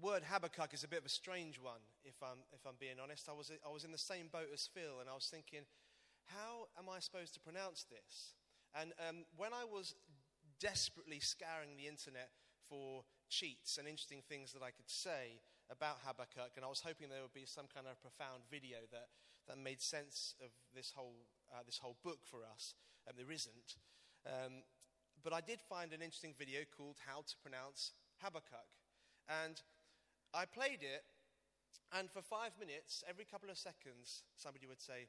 word Habakkuk is a bit of a strange one, if I'm, if I'm being honest. I was, I was in the same boat as Phil, and I was thinking, how am I supposed to pronounce this? And um, when I was desperately scouring the internet for cheats and interesting things that I could say about Habakkuk, and I was hoping there would be some kind of profound video that, that made sense of this whole, uh, this whole book for us, and there isn't. Um, but I did find an interesting video called How to Pronounce Habakkuk. And I played it, and for five minutes, every couple of seconds, somebody would say,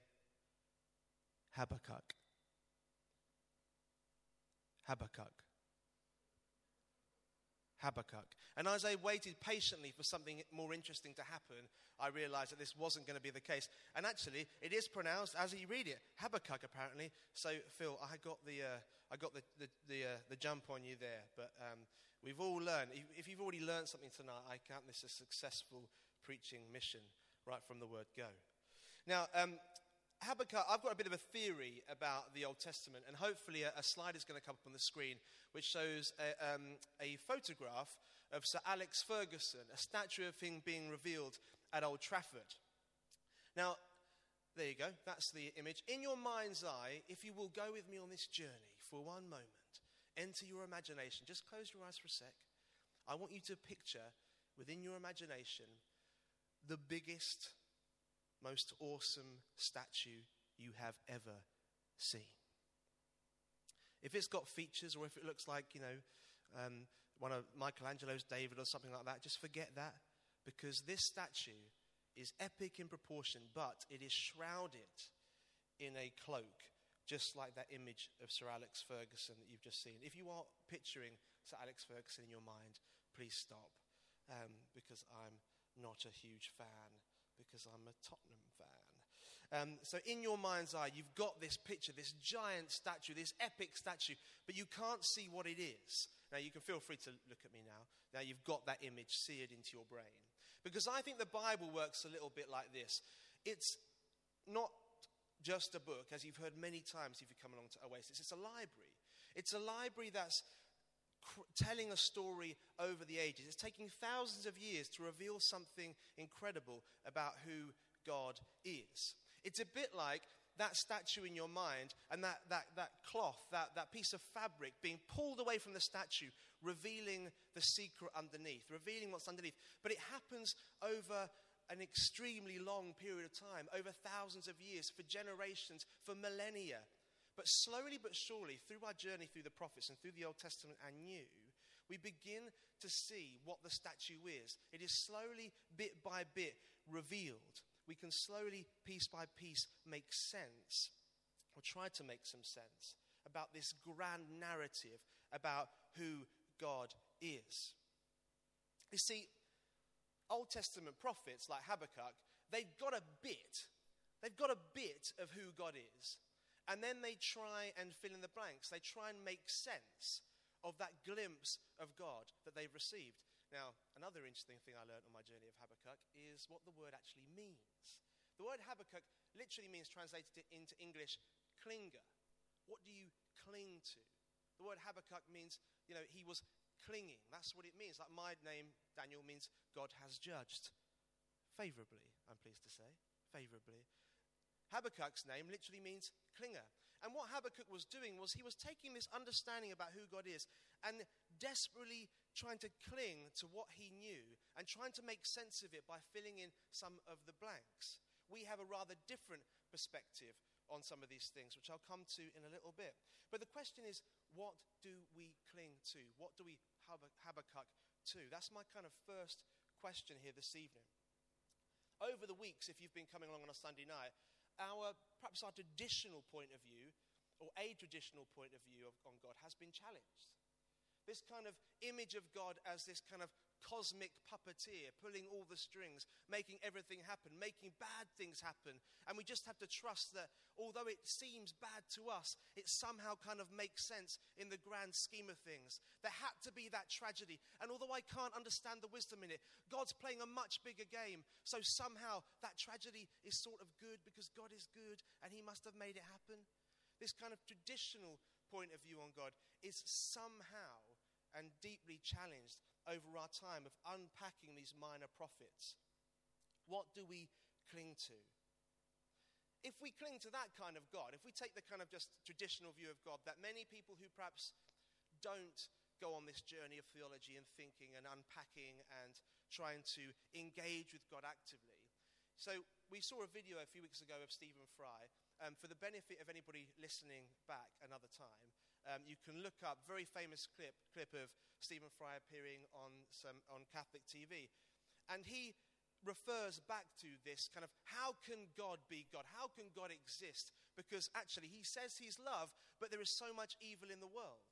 Habakkuk. Habakkuk. Habakkuk. And as I waited patiently for something more interesting to happen, I realized that this wasn't going to be the case. And actually, it is pronounced as you read it, Habakkuk, apparently. So, Phil, I got the, uh, I got the, the, the, uh, the, jump on you there. But um, we've all learned. If you've already learned something tonight, I count this a successful preaching mission right from the word go. Now, um, Habakkuk, I've got a bit of a theory about the Old Testament, and hopefully a, a slide is going to come up on the screen which shows a, um, a, photograph of Sir Alex Ferguson, a statue of him being revealed at Old Trafford. Now, there you go, that's the image. In your mind's eye, if you will go with me on this journey for one moment, enter your imagination, just close your eyes for a sec. I want you to picture within your imagination the biggest most awesome statue you have ever seen. If it's got features or if it looks like, you know, um, one of Michelangelo's David or something like that, just forget that because this statue is epic in proportion, but it is shrouded in a cloak, just like that image of Sir Alex Ferguson that you've just seen. If you are picturing Sir Alex Ferguson in your mind, please stop um, because I'm not a huge fan because I'm a Tottenham fan. Um, so, in your mind's eye, you've got this picture, this giant statue, this epic statue, but you can't see what it is. Now, you can feel free to look at me now. Now, you've got that image seared into your brain. Because I think the Bible works a little bit like this it's not just a book, as you've heard many times if you come along to Oasis, it's a library. It's a library that's telling a story over the ages. It's taking thousands of years to reveal something incredible about who God is. It's a bit like that statue in your mind and that, that, that cloth, that, that piece of fabric being pulled away from the statue, revealing the secret underneath, revealing what's underneath. But it happens over an extremely long period of time, over thousands of years, for generations, for millennia. But slowly but surely, through our journey through the prophets and through the Old Testament and New, we begin to see what the statue is. It is slowly, bit by bit, revealed. We can slowly, piece by piece, make sense, or try to make some sense, about this grand narrative about who God is. You see, Old Testament prophets like Habakkuk, they've got a bit, they've got a bit of who God is. And then they try and fill in the blanks. They try and make sense of that glimpse of God that they've received. Now, another interesting thing I learned on my journey of Habakkuk is what the word actually means. The word Habakkuk literally means, translated into English, clinger. What do you cling to? The word Habakkuk means, you know, he was clinging. That's what it means. Like my name, Daniel, means God has judged favorably, I'm pleased to say. Favorably. Habakkuk's name literally means clinger. And what Habakkuk was doing was he was taking this understanding about who God is and desperately trying to cling to what he knew and trying to make sense of it by filling in some of the blanks. We have a rather different perspective on some of these things, which I'll come to in a little bit. But the question is, what do we cling to? What do we Habakkuk to? That's my kind of first question here this evening. Over the weeks, if you've been coming along on a Sunday night, our perhaps our traditional point of view, or a traditional point of view of, on God, has been challenged. This kind of image of God as this kind of cosmic puppeteer, pulling all the strings, making everything happen, making bad things happen. And we just have to trust that although it seems bad to us, it somehow kind of makes sense in the grand scheme of things. There had to be that tragedy. And although I can't understand the wisdom in it, God's playing a much bigger game. So somehow that tragedy is sort of good because God is good and He must have made it happen. This kind of traditional point of view on God is somehow and deeply challenged over our time of unpacking these minor prophets. What do we cling to? If we cling to that kind of God, if we take the kind of just traditional view of God that many people who perhaps don't go on this journey of theology and thinking and unpacking and trying to engage with God actively. So, we saw a video a few weeks ago of Stephen Fry. Um, for the benefit of anybody listening back another time, um, you can look up very famous clip clip of Stephen Fry appearing on some on Catholic TV, and he refers back to this kind of how can God be God? How can God exist? Because actually, he says he's love, but there is so much evil in the world.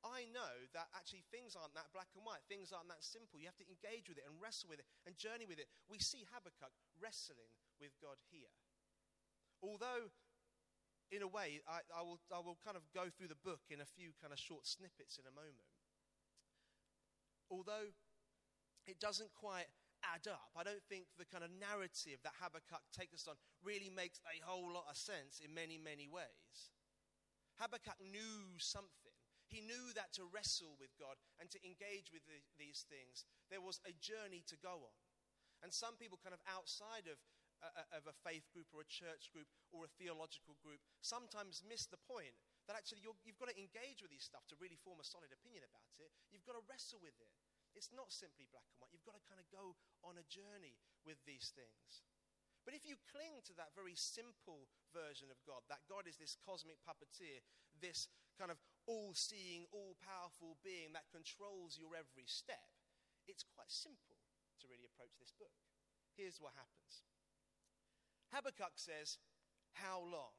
I know that actually things aren't that black and white. Things aren't that simple. You have to engage with it and wrestle with it and journey with it. We see Habakkuk wrestling with God here. Although in a way, I, I, will, I will kind of go through the book in a few kind of short snippets in a moment. Although it doesn't quite add up, I don't think the kind of narrative that Habakkuk takes us on really makes a whole lot of sense in many, many ways. Habakkuk knew something. He knew that to wrestle with God and to engage with the, these things, there was a journey to go on. And some people, kind of outside of of a faith group or a church group or a theological group sometimes miss the point that actually you have got to engage with these stuff to really form a solid opinion about it. You've got to wrestle with it. It's not simply black and white. You've got to kind of go on a journey with these things. But if you cling to that very simple version of God, that God is this cosmic puppeteer, this kind of all seeing, all powerful being that controls your every step, it's quite simple to really approach this book. Here's what happens Habakkuk says, How long?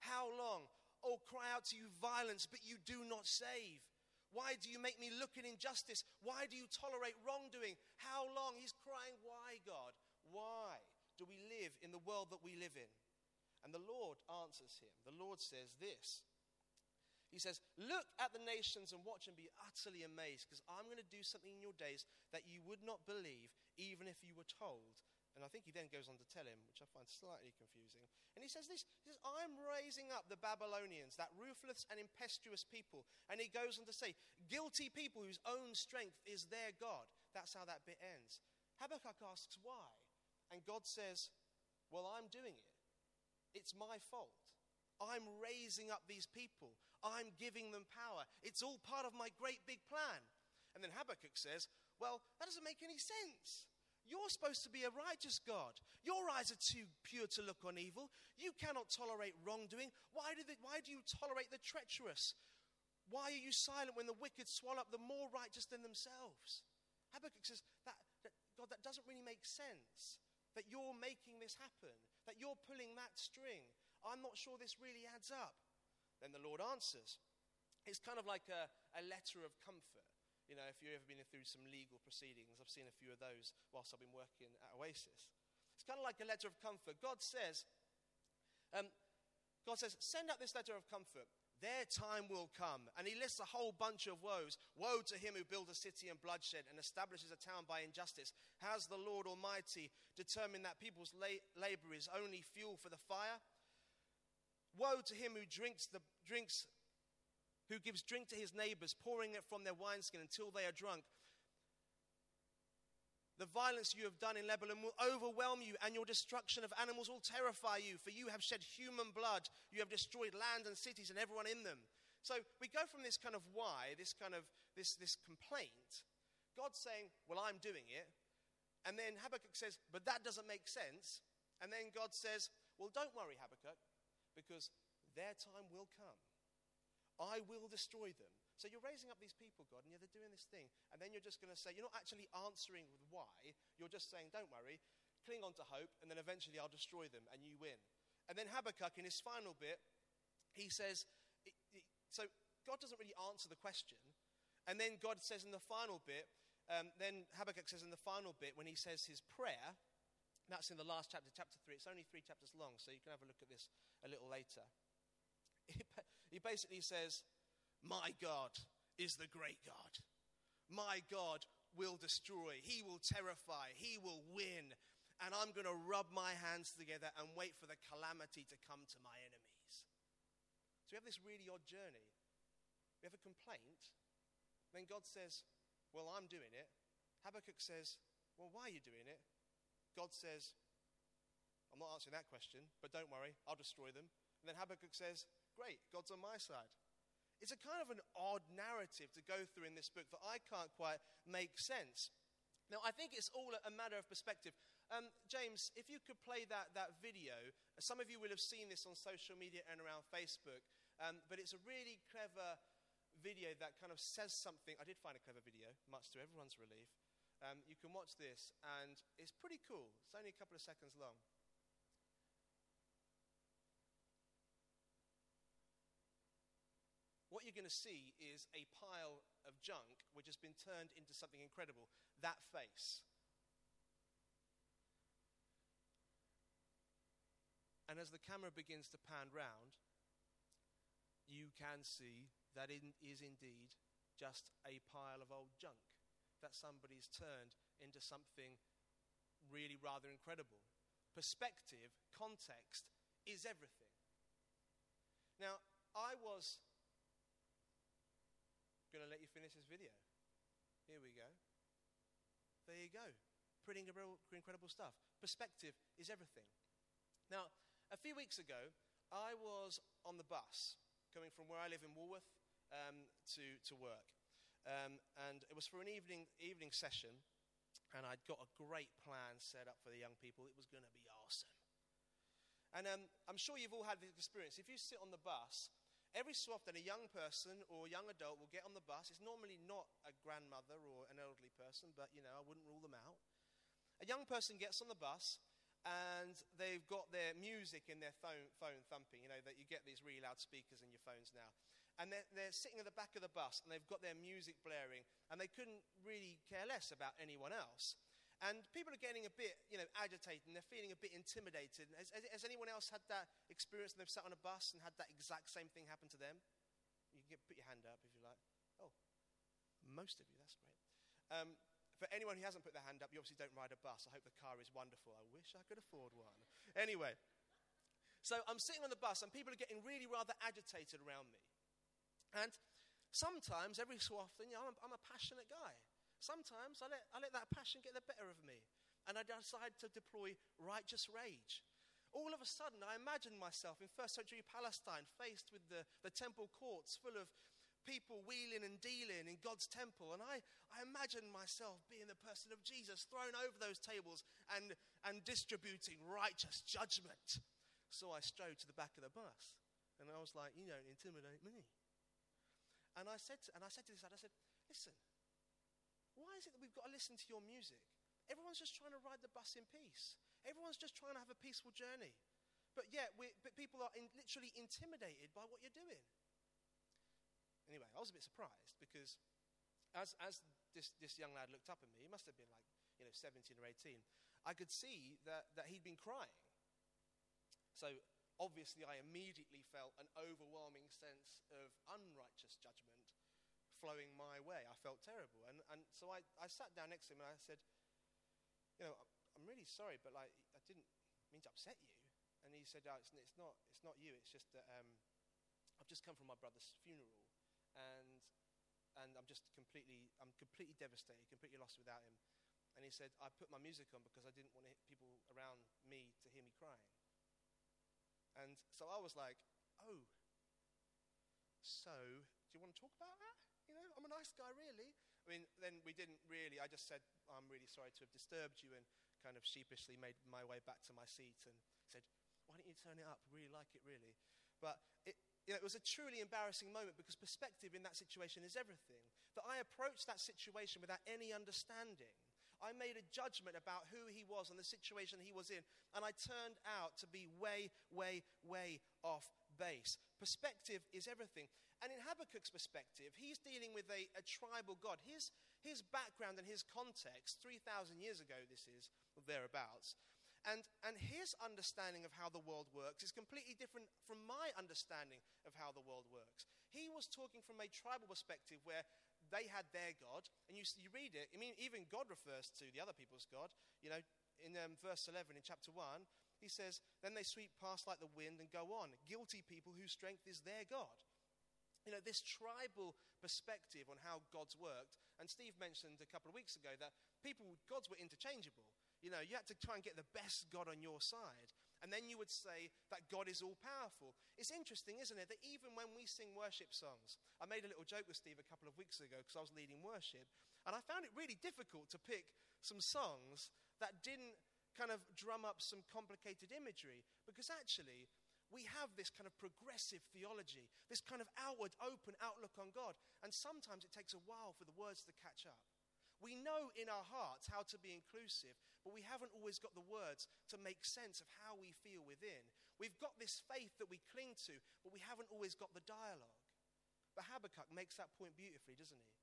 How long? Oh, cry out to you violence, but you do not save. Why do you make me look at injustice? Why do you tolerate wrongdoing? How long? He's crying, Why, God? Why do we live in the world that we live in? And the Lord answers him. The Lord says this He says, Look at the nations and watch and be utterly amazed, because I'm going to do something in your days that you would not believe, even if you were told. And I think he then goes on to tell him, which I find slightly confusing. And he says this he says, I'm raising up the Babylonians, that ruthless and impetuous people. And he goes on to say, guilty people whose own strength is their God. That's how that bit ends. Habakkuk asks why. And God says, Well, I'm doing it. It's my fault. I'm raising up these people. I'm giving them power. It's all part of my great big plan. And then Habakkuk says, Well, that doesn't make any sense. You're supposed to be a righteous God. Your eyes are too pure to look on evil. You cannot tolerate wrongdoing. Why do, they, why do you tolerate the treacherous? Why are you silent when the wicked swallow up the more righteous than themselves? Habakkuk says, that, that, God, that doesn't really make sense. That you're making this happen, that you're pulling that string. I'm not sure this really adds up. Then the Lord answers. It's kind of like a, a letter of comfort. You know, if you've ever been through some legal proceedings, I've seen a few of those whilst I've been working at Oasis. It's kind of like a letter of comfort. God says, um, God says, send out this letter of comfort. Their time will come. And he lists a whole bunch of woes. Woe to him who builds a city in bloodshed and establishes a town by injustice. Has the Lord Almighty determined that people's la- labor is only fuel for the fire? Woe to him who drinks, the, drinks who gives drink to his neighbors, pouring it from their wineskin until they are drunk. The violence you have done in Lebanon will overwhelm you, and your destruction of animals will terrify you, for you have shed human blood. You have destroyed land and cities and everyone in them. So we go from this kind of why, this kind of this, this complaint, God saying, Well, I'm doing it. And then Habakkuk says, But that doesn't make sense. And then God says, Well, don't worry, Habakkuk, because their time will come. I will destroy them. So you're raising up these people, God, and yeah, they're doing this thing. And then you're just going to say, you're not actually answering with why. You're just saying, don't worry, cling on to hope, and then eventually I'll destroy them, and you win. And then Habakkuk, in his final bit, he says, so God doesn't really answer the question. And then God says in the final bit, um, then Habakkuk says in the final bit, when he says his prayer, that's in the last chapter, chapter 3. It's only three chapters long, so you can have a look at this a little later. He basically says, My God is the great God. My God will destroy, He will terrify, He will win. And I'm going to rub my hands together and wait for the calamity to come to my enemies. So we have this really odd journey. We have a complaint. Then God says, Well, I'm doing it. Habakkuk says, Well, why are you doing it? God says, I'm not answering that question, but don't worry, I'll destroy them. And then Habakkuk says, Great, God's on my side. It's a kind of an odd narrative to go through in this book that I can't quite make sense. Now, I think it's all a matter of perspective. Um, James, if you could play that, that video, some of you will have seen this on social media and around Facebook, um, but it's a really clever video that kind of says something. I did find a clever video, much to everyone's relief. Um, you can watch this, and it's pretty cool. It's only a couple of seconds long. What you're going to see is a pile of junk which has been turned into something incredible. That face. And as the camera begins to pan round, you can see that it is indeed just a pile of old junk that somebody's turned into something really rather incredible. Perspective, context is everything. Now, I was going to let you finish this video. Here we go. There you go. Pretty incredible stuff. Perspective is everything. Now, a few weeks ago, I was on the bus coming from where I live in Walworth um, to, to work. Um, and it was for an evening, evening session, and I'd got a great plan set up for the young people. It was going to be awesome. And um, I'm sure you've all had this experience. If you sit on the bus, every so often a young person or a young adult will get on the bus. It's normally not a grandmother or an elderly person, but you know, I wouldn't rule them out. A young person gets on the bus and they've got their music in their phone, phone thumping. You know, that you get these really loud speakers in your phones now and they're, they're, sitting at the back of the bus and they've got their music blaring and they couldn't really care less about anyone else. And people are getting a bit, you know, agitated and they're feeling a bit intimidated. Has, has, anyone else had that experience and they've sat on a bus and had that exact same thing happen to them? You can get, put your hand up if you like. Oh, most of you, that's great. Um, for anyone who hasn't put their hand up, you obviously don't ride a bus. I hope the car is wonderful. I wish I could afford one. Anyway, so I'm sitting on the bus and people are getting really rather agitated around me. And sometimes, every so often, you know, I'm, I'm a passionate guy. Sometimes I let, I let that passion get the better of me. And I decide to deploy righteous rage. All of a sudden, I imagine myself in first century Palestine, faced with the, the temple courts full of people wheeling and dealing in God's temple. And I, I imagine myself being the person of Jesus, thrown over those tables and, and distributing righteous judgment. So I strode to the back of the bus. And I was like, You don't intimidate me. And I said to, and I said to this I said, listen, why is it that we've got to listen to your music? Everyone's just trying to ride the bus in peace. Everyone's just trying to have a peaceful journey. But yet, but people are in, literally intimidated by what you're doing. Anyway, I was a bit surprised because as, as this, this young lad looked up at me, he must have been like, you know, 17 or 18, I could see that, that he'd been crying. So obviously I immediately felt an overwhelming sense of unrighteous judgment flowing my way. I felt terrible. And, and so I, I sat down next to him and I said, You know, I'm really sorry, but like, I didn't mean to upset you. And he said, oh, it's, it's, not, it's not you, it's just that um, I've just come from my brother's funeral. And, and I'm just completely, I'm completely devastated, completely lost without him. And he said, I put my music on because I didn't want people around me to hear me crying. And so I was like, oh, so do you want to talk about that? You know, I'm a nice guy, really. I mean, then we didn't really. I just said, I'm really sorry to have disturbed you, and kind of sheepishly made my way back to my seat and said, Why don't you turn it up? Really like it, really. But it, you know, it was a truly embarrassing moment because perspective in that situation is everything. That I approached that situation without any understanding. I made a judgment about who he was and the situation he was in, and I turned out to be way, way, way off base. Perspective is everything. And in Habakkuk's perspective, he's dealing with a, a tribal God. His, his background and his context, 3,000 years ago, this is, or thereabouts, and, and his understanding of how the world works is completely different from my understanding of how the world works. He was talking from a tribal perspective where they had their God. And you, you read it, I mean, even God refers to the other people's God. You know, in um, verse 11 in chapter 1, he says, Then they sweep past like the wind and go on, guilty people whose strength is their God. You know, this tribal perspective on how God's worked. And Steve mentioned a couple of weeks ago that people, gods were interchangeable. You know, you had to try and get the best God on your side. And then you would say that God is all powerful. It's interesting, isn't it, that even when we sing worship songs, I made a little joke with Steve a couple of weeks ago because I was leading worship, and I found it really difficult to pick some songs that didn't kind of drum up some complicated imagery because actually we have this kind of progressive theology, this kind of outward, open outlook on God. And sometimes it takes a while for the words to catch up. We know in our hearts how to be inclusive, but we haven't always got the words to make sense of how we feel within. We've got this faith that we cling to, but we haven't always got the dialogue. But Habakkuk makes that point beautifully, doesn't he?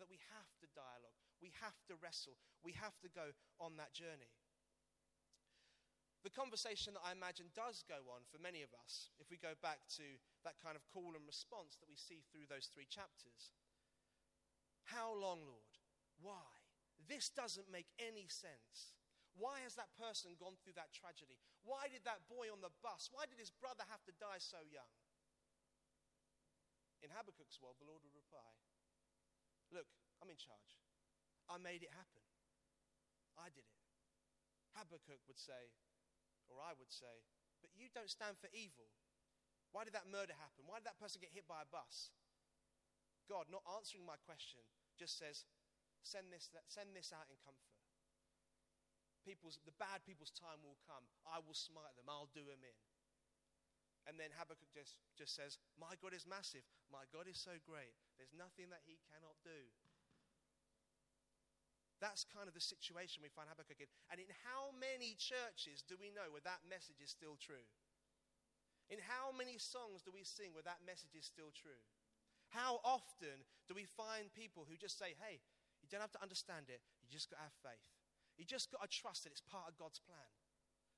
That we have to dialogue, we have to wrestle, we have to go on that journey the conversation that I imagine does go on for many of us, if we go back to that kind of call and response that we see through those three chapters. How long, Lord? Why? This doesn't make any sense. Why has that person gone through that tragedy? Why did that boy on the bus, why did his brother have to die so young? In Habakkuk's world, the Lord would reply, Look, I'm in charge. I made it happen. I did it. Habakkuk would say, I would say, but you don't stand for evil. Why did that murder happen? Why did that person get hit by a bus? God, not answering my question, just says, send this, send this out in comfort. People's, the bad people's time will come. I will smite them. I'll do them in. And then Habakkuk just, just says, My God is massive. My God is so great. There's nothing that he cannot do. That's kind of the situation we find Habakkuk in. And in how many churches do we know where that message is still true? In how many songs do we sing where that message is still true? How often do we find people who just say, hey, you don't have to understand it, you just got to have faith. You just got to trust that it's part of God's plan.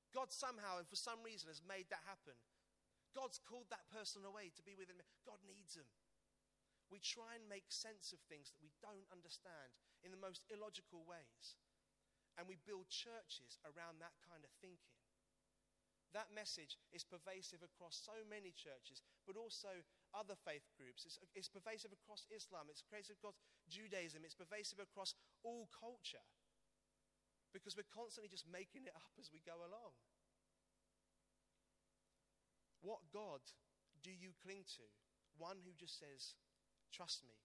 God somehow and for some reason has made that happen. God's called that person away to be with him. God needs him. We try and make sense of things that we don't understand in the most illogical ways. And we build churches around that kind of thinking. That message is pervasive across so many churches, but also other faith groups. It's, it's pervasive across Islam, it's pervasive across Judaism, it's pervasive across all culture. Because we're constantly just making it up as we go along. What God do you cling to? One who just says, Trust me,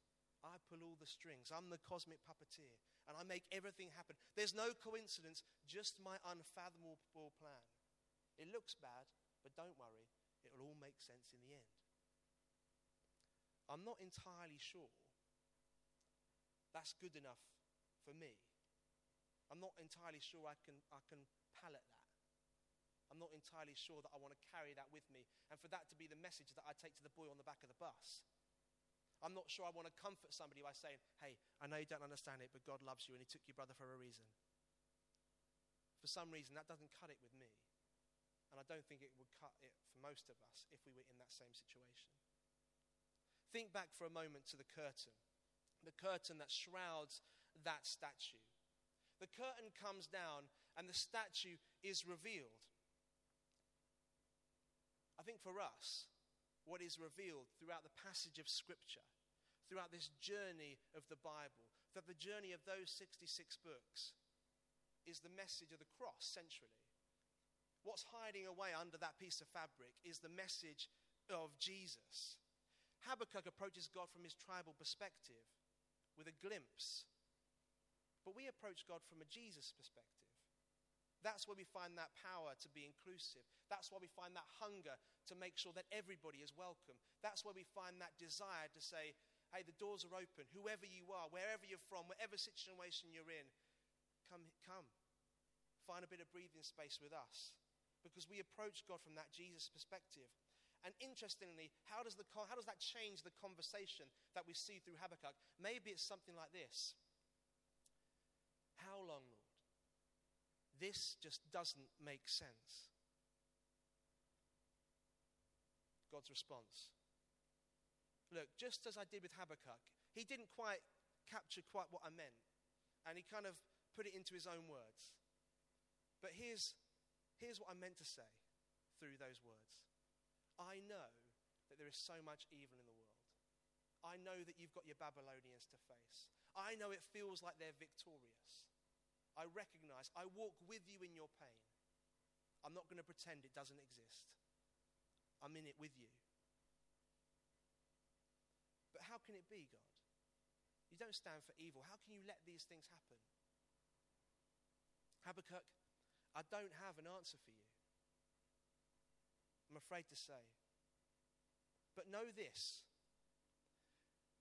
I pull all the strings. I'm the cosmic puppeteer, and I make everything happen. There's no coincidence, just my unfathomable plan. It looks bad, but don't worry, it'll all make sense in the end. I'm not entirely sure that's good enough for me. I'm not entirely sure I can, I can palate that. I'm not entirely sure that I want to carry that with me and for that to be the message that I take to the boy on the back of the bus. I'm not sure I want to comfort somebody by saying, hey, I know you don't understand it, but God loves you and He took your brother for a reason. For some reason, that doesn't cut it with me. And I don't think it would cut it for most of us if we were in that same situation. Think back for a moment to the curtain, the curtain that shrouds that statue. The curtain comes down and the statue is revealed. I think for us, what is revealed throughout the passage of Scripture, throughout this journey of the Bible, that the journey of those 66 books is the message of the cross centrally. What's hiding away under that piece of fabric is the message of Jesus. Habakkuk approaches God from his tribal perspective with a glimpse, but we approach God from a Jesus perspective. That's where we find that power to be inclusive. That's why we find that hunger to make sure that everybody is welcome. That's where we find that desire to say, hey, the doors are open. Whoever you are, wherever you're from, whatever situation you're in, come, come. Find a bit of breathing space with us. Because we approach God from that Jesus perspective. And interestingly, how does, the, how does that change the conversation that we see through Habakkuk? Maybe it's something like this How long, Lord? This just doesn't make sense. God's response. Look, just as I did with Habakkuk, he didn't quite capture quite what I meant, and he kind of put it into his own words. But here's, here's what I meant to say through those words I know that there is so much evil in the world. I know that you've got your Babylonians to face. I know it feels like they're victorious. I recognize, I walk with you in your pain. I'm not going to pretend it doesn't exist. I'm in it with you. But how can it be, God? You don't stand for evil. How can you let these things happen? Habakkuk, I don't have an answer for you. I'm afraid to say. But know this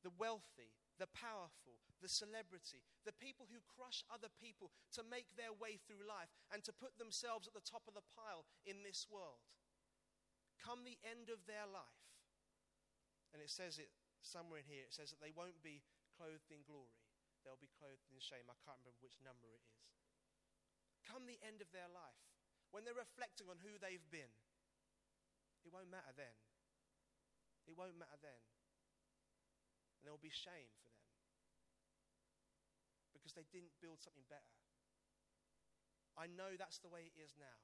the wealthy, the powerful, the celebrity, the people who crush other people to make their way through life and to put themselves at the top of the pile in this world. Come the end of their life, and it says it somewhere in here, it says that they won't be clothed in glory, they'll be clothed in shame. I can't remember which number it is. Come the end of their life, when they're reflecting on who they've been, it won't matter then. It won't matter then. And there will be shame for them because they didn't build something better. I know that's the way it is now.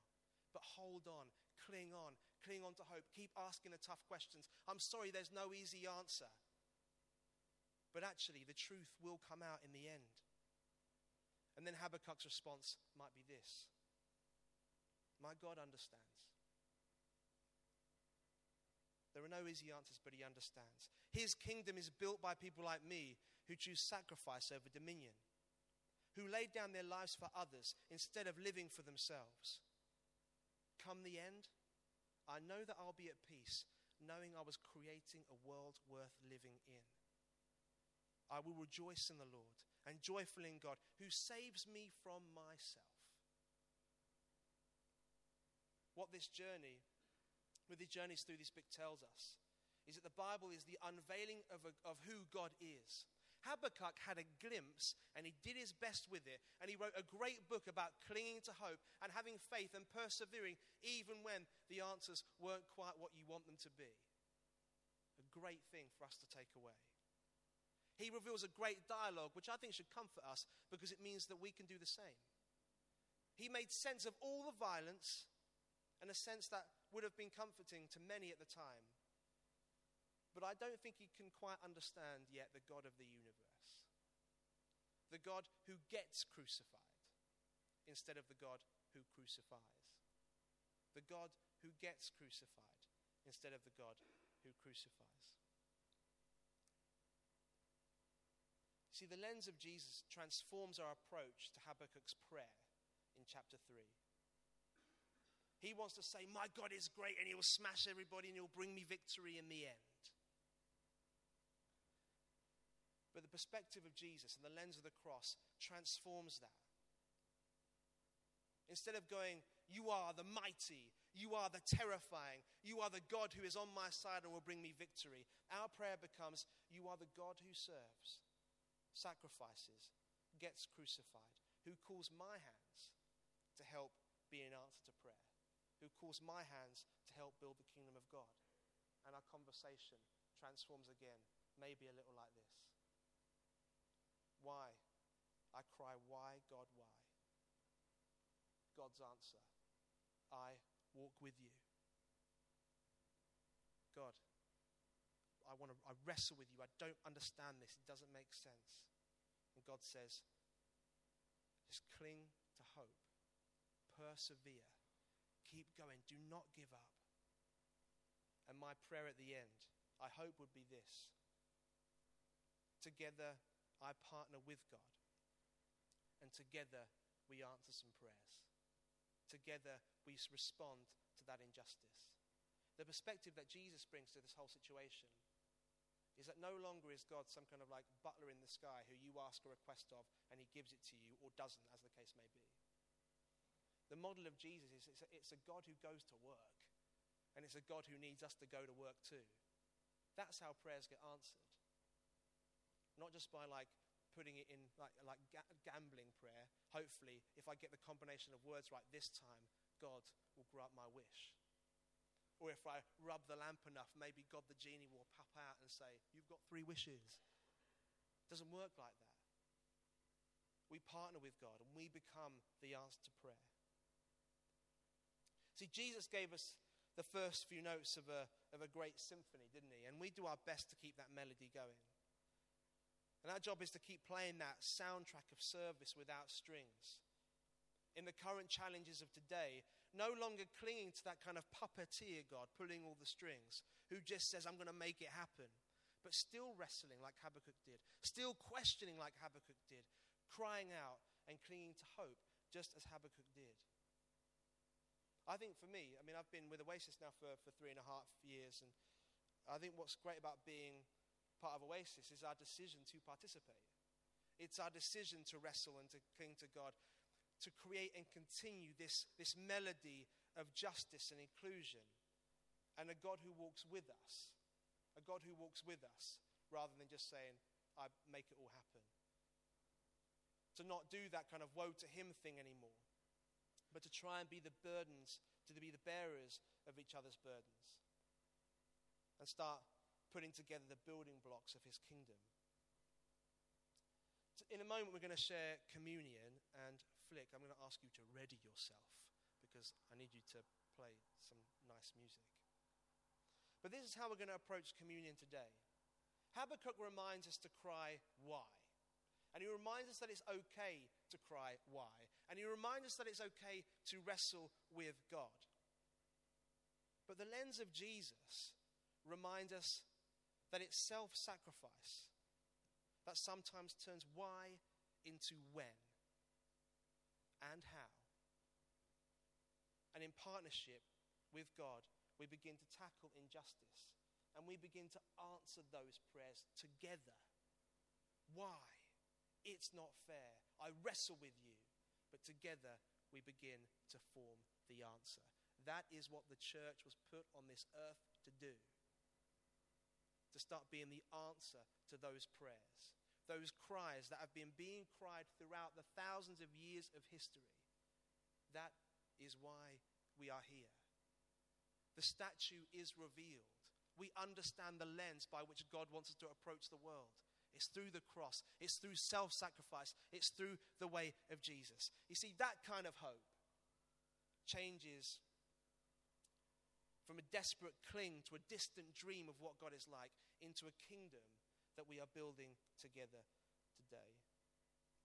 But hold on, cling on, cling on to hope, keep asking the tough questions. I'm sorry, there's no easy answer. But actually, the truth will come out in the end. And then Habakkuk's response might be this My God understands. There are no easy answers, but he understands. His kingdom is built by people like me who choose sacrifice over dominion, who laid down their lives for others instead of living for themselves. Come the end, I know that I'll be at peace, knowing I was creating a world worth living in. I will rejoice in the Lord and joyful in God, who saves me from myself. What this journey with the journeys through this book tells us is that the Bible is the unveiling of, a, of who God is. Habakkuk had a glimpse and he did his best with it. And he wrote a great book about clinging to hope and having faith and persevering even when the answers weren't quite what you want them to be. A great thing for us to take away. He reveals a great dialogue, which I think should comfort us because it means that we can do the same. He made sense of all the violence and a sense that would have been comforting to many at the time. But I don't think he can quite understand yet the God of the universe. The God who gets crucified instead of the God who crucifies. The God who gets crucified instead of the God who crucifies. See, the lens of Jesus transforms our approach to Habakkuk's prayer in chapter 3. He wants to say, My God is great and he will smash everybody and he'll bring me victory in the end. But the perspective of Jesus and the lens of the cross transforms that. Instead of going, You are the mighty, you are the terrifying, you are the God who is on my side and will bring me victory, our prayer becomes, You are the God who serves, sacrifices, gets crucified, who calls my hands to help be an answer to prayer who calls my hands to help build the kingdom of God. And our conversation transforms again, maybe a little like this. Why? I cry, Why, God, why? God's answer I walk with you. God, I want to I wrestle with you. I don't understand this. It doesn't make sense. And God says, just cling to hope. Persevere. Keep going. Do not give up. And my prayer at the end, I hope, would be this. Together, I partner with God. And together, we answer some prayers. Together, we respond to that injustice. The perspective that Jesus brings to this whole situation is that no longer is God some kind of like butler in the sky who you ask a request of and he gives it to you or doesn't, as the case may be. The model of Jesus is it's a, it's a God who goes to work, and it's a God who needs us to go to work too. That's how prayers get answered. Not just by like putting it in like, like ga- gambling prayer. Hopefully, if I get the combination of words right this time, God will grant my wish. Or if I rub the lamp enough, maybe God the genie will pop out and say, You've got three wishes. It doesn't work like that. We partner with God and we become the answer to prayer. See, Jesus gave us the first few notes of a, of a great symphony, didn't he? And we do our best to keep that melody going. And our job is to keep playing that soundtrack of service without strings. In the current challenges of today, no longer clinging to that kind of puppeteer God pulling all the strings, who just says, I'm going to make it happen, but still wrestling like Habakkuk did, still questioning like Habakkuk did, crying out and clinging to hope, just as Habakkuk did. I think for me, I mean, I've been with Oasis now for, for three and a half years, and I think what's great about being part of Oasis is our decision to participate. It's our decision to wrestle and to cling to God, to create and continue this, this melody of justice and inclusion, and a God who walks with us. A God who walks with us, rather than just saying, I make it all happen. To not do that kind of woe to him thing anymore, but to try and be the burdens, to be the bearers of each other's burdens. And start putting together the building blocks of his kingdom. In a moment, we're going to share communion. And Flick, I'm going to ask you to ready yourself because I need you to play some nice music. But this is how we're going to approach communion today. Habakkuk reminds us to cry, Why? And he reminds us that it's okay to cry, Why? And he reminds us that it's okay to wrestle with God. But the lens of Jesus reminds us that it's self sacrifice that sometimes turns why into when and how. And in partnership with God, we begin to tackle injustice and we begin to answer those prayers together. Why? It's not fair. I wrestle with you. But together we begin to form the answer. That is what the church was put on this earth to do to start being the answer to those prayers, those cries that have been being cried throughout the thousands of years of history. That is why we are here. The statue is revealed. We understand the lens by which God wants us to approach the world. It's through the cross, it's through self sacrifice, it's through the way of Jesus. You see, that kind of hope changes from a desperate cling to a distant dream of what God is like into a kingdom that we are building together today.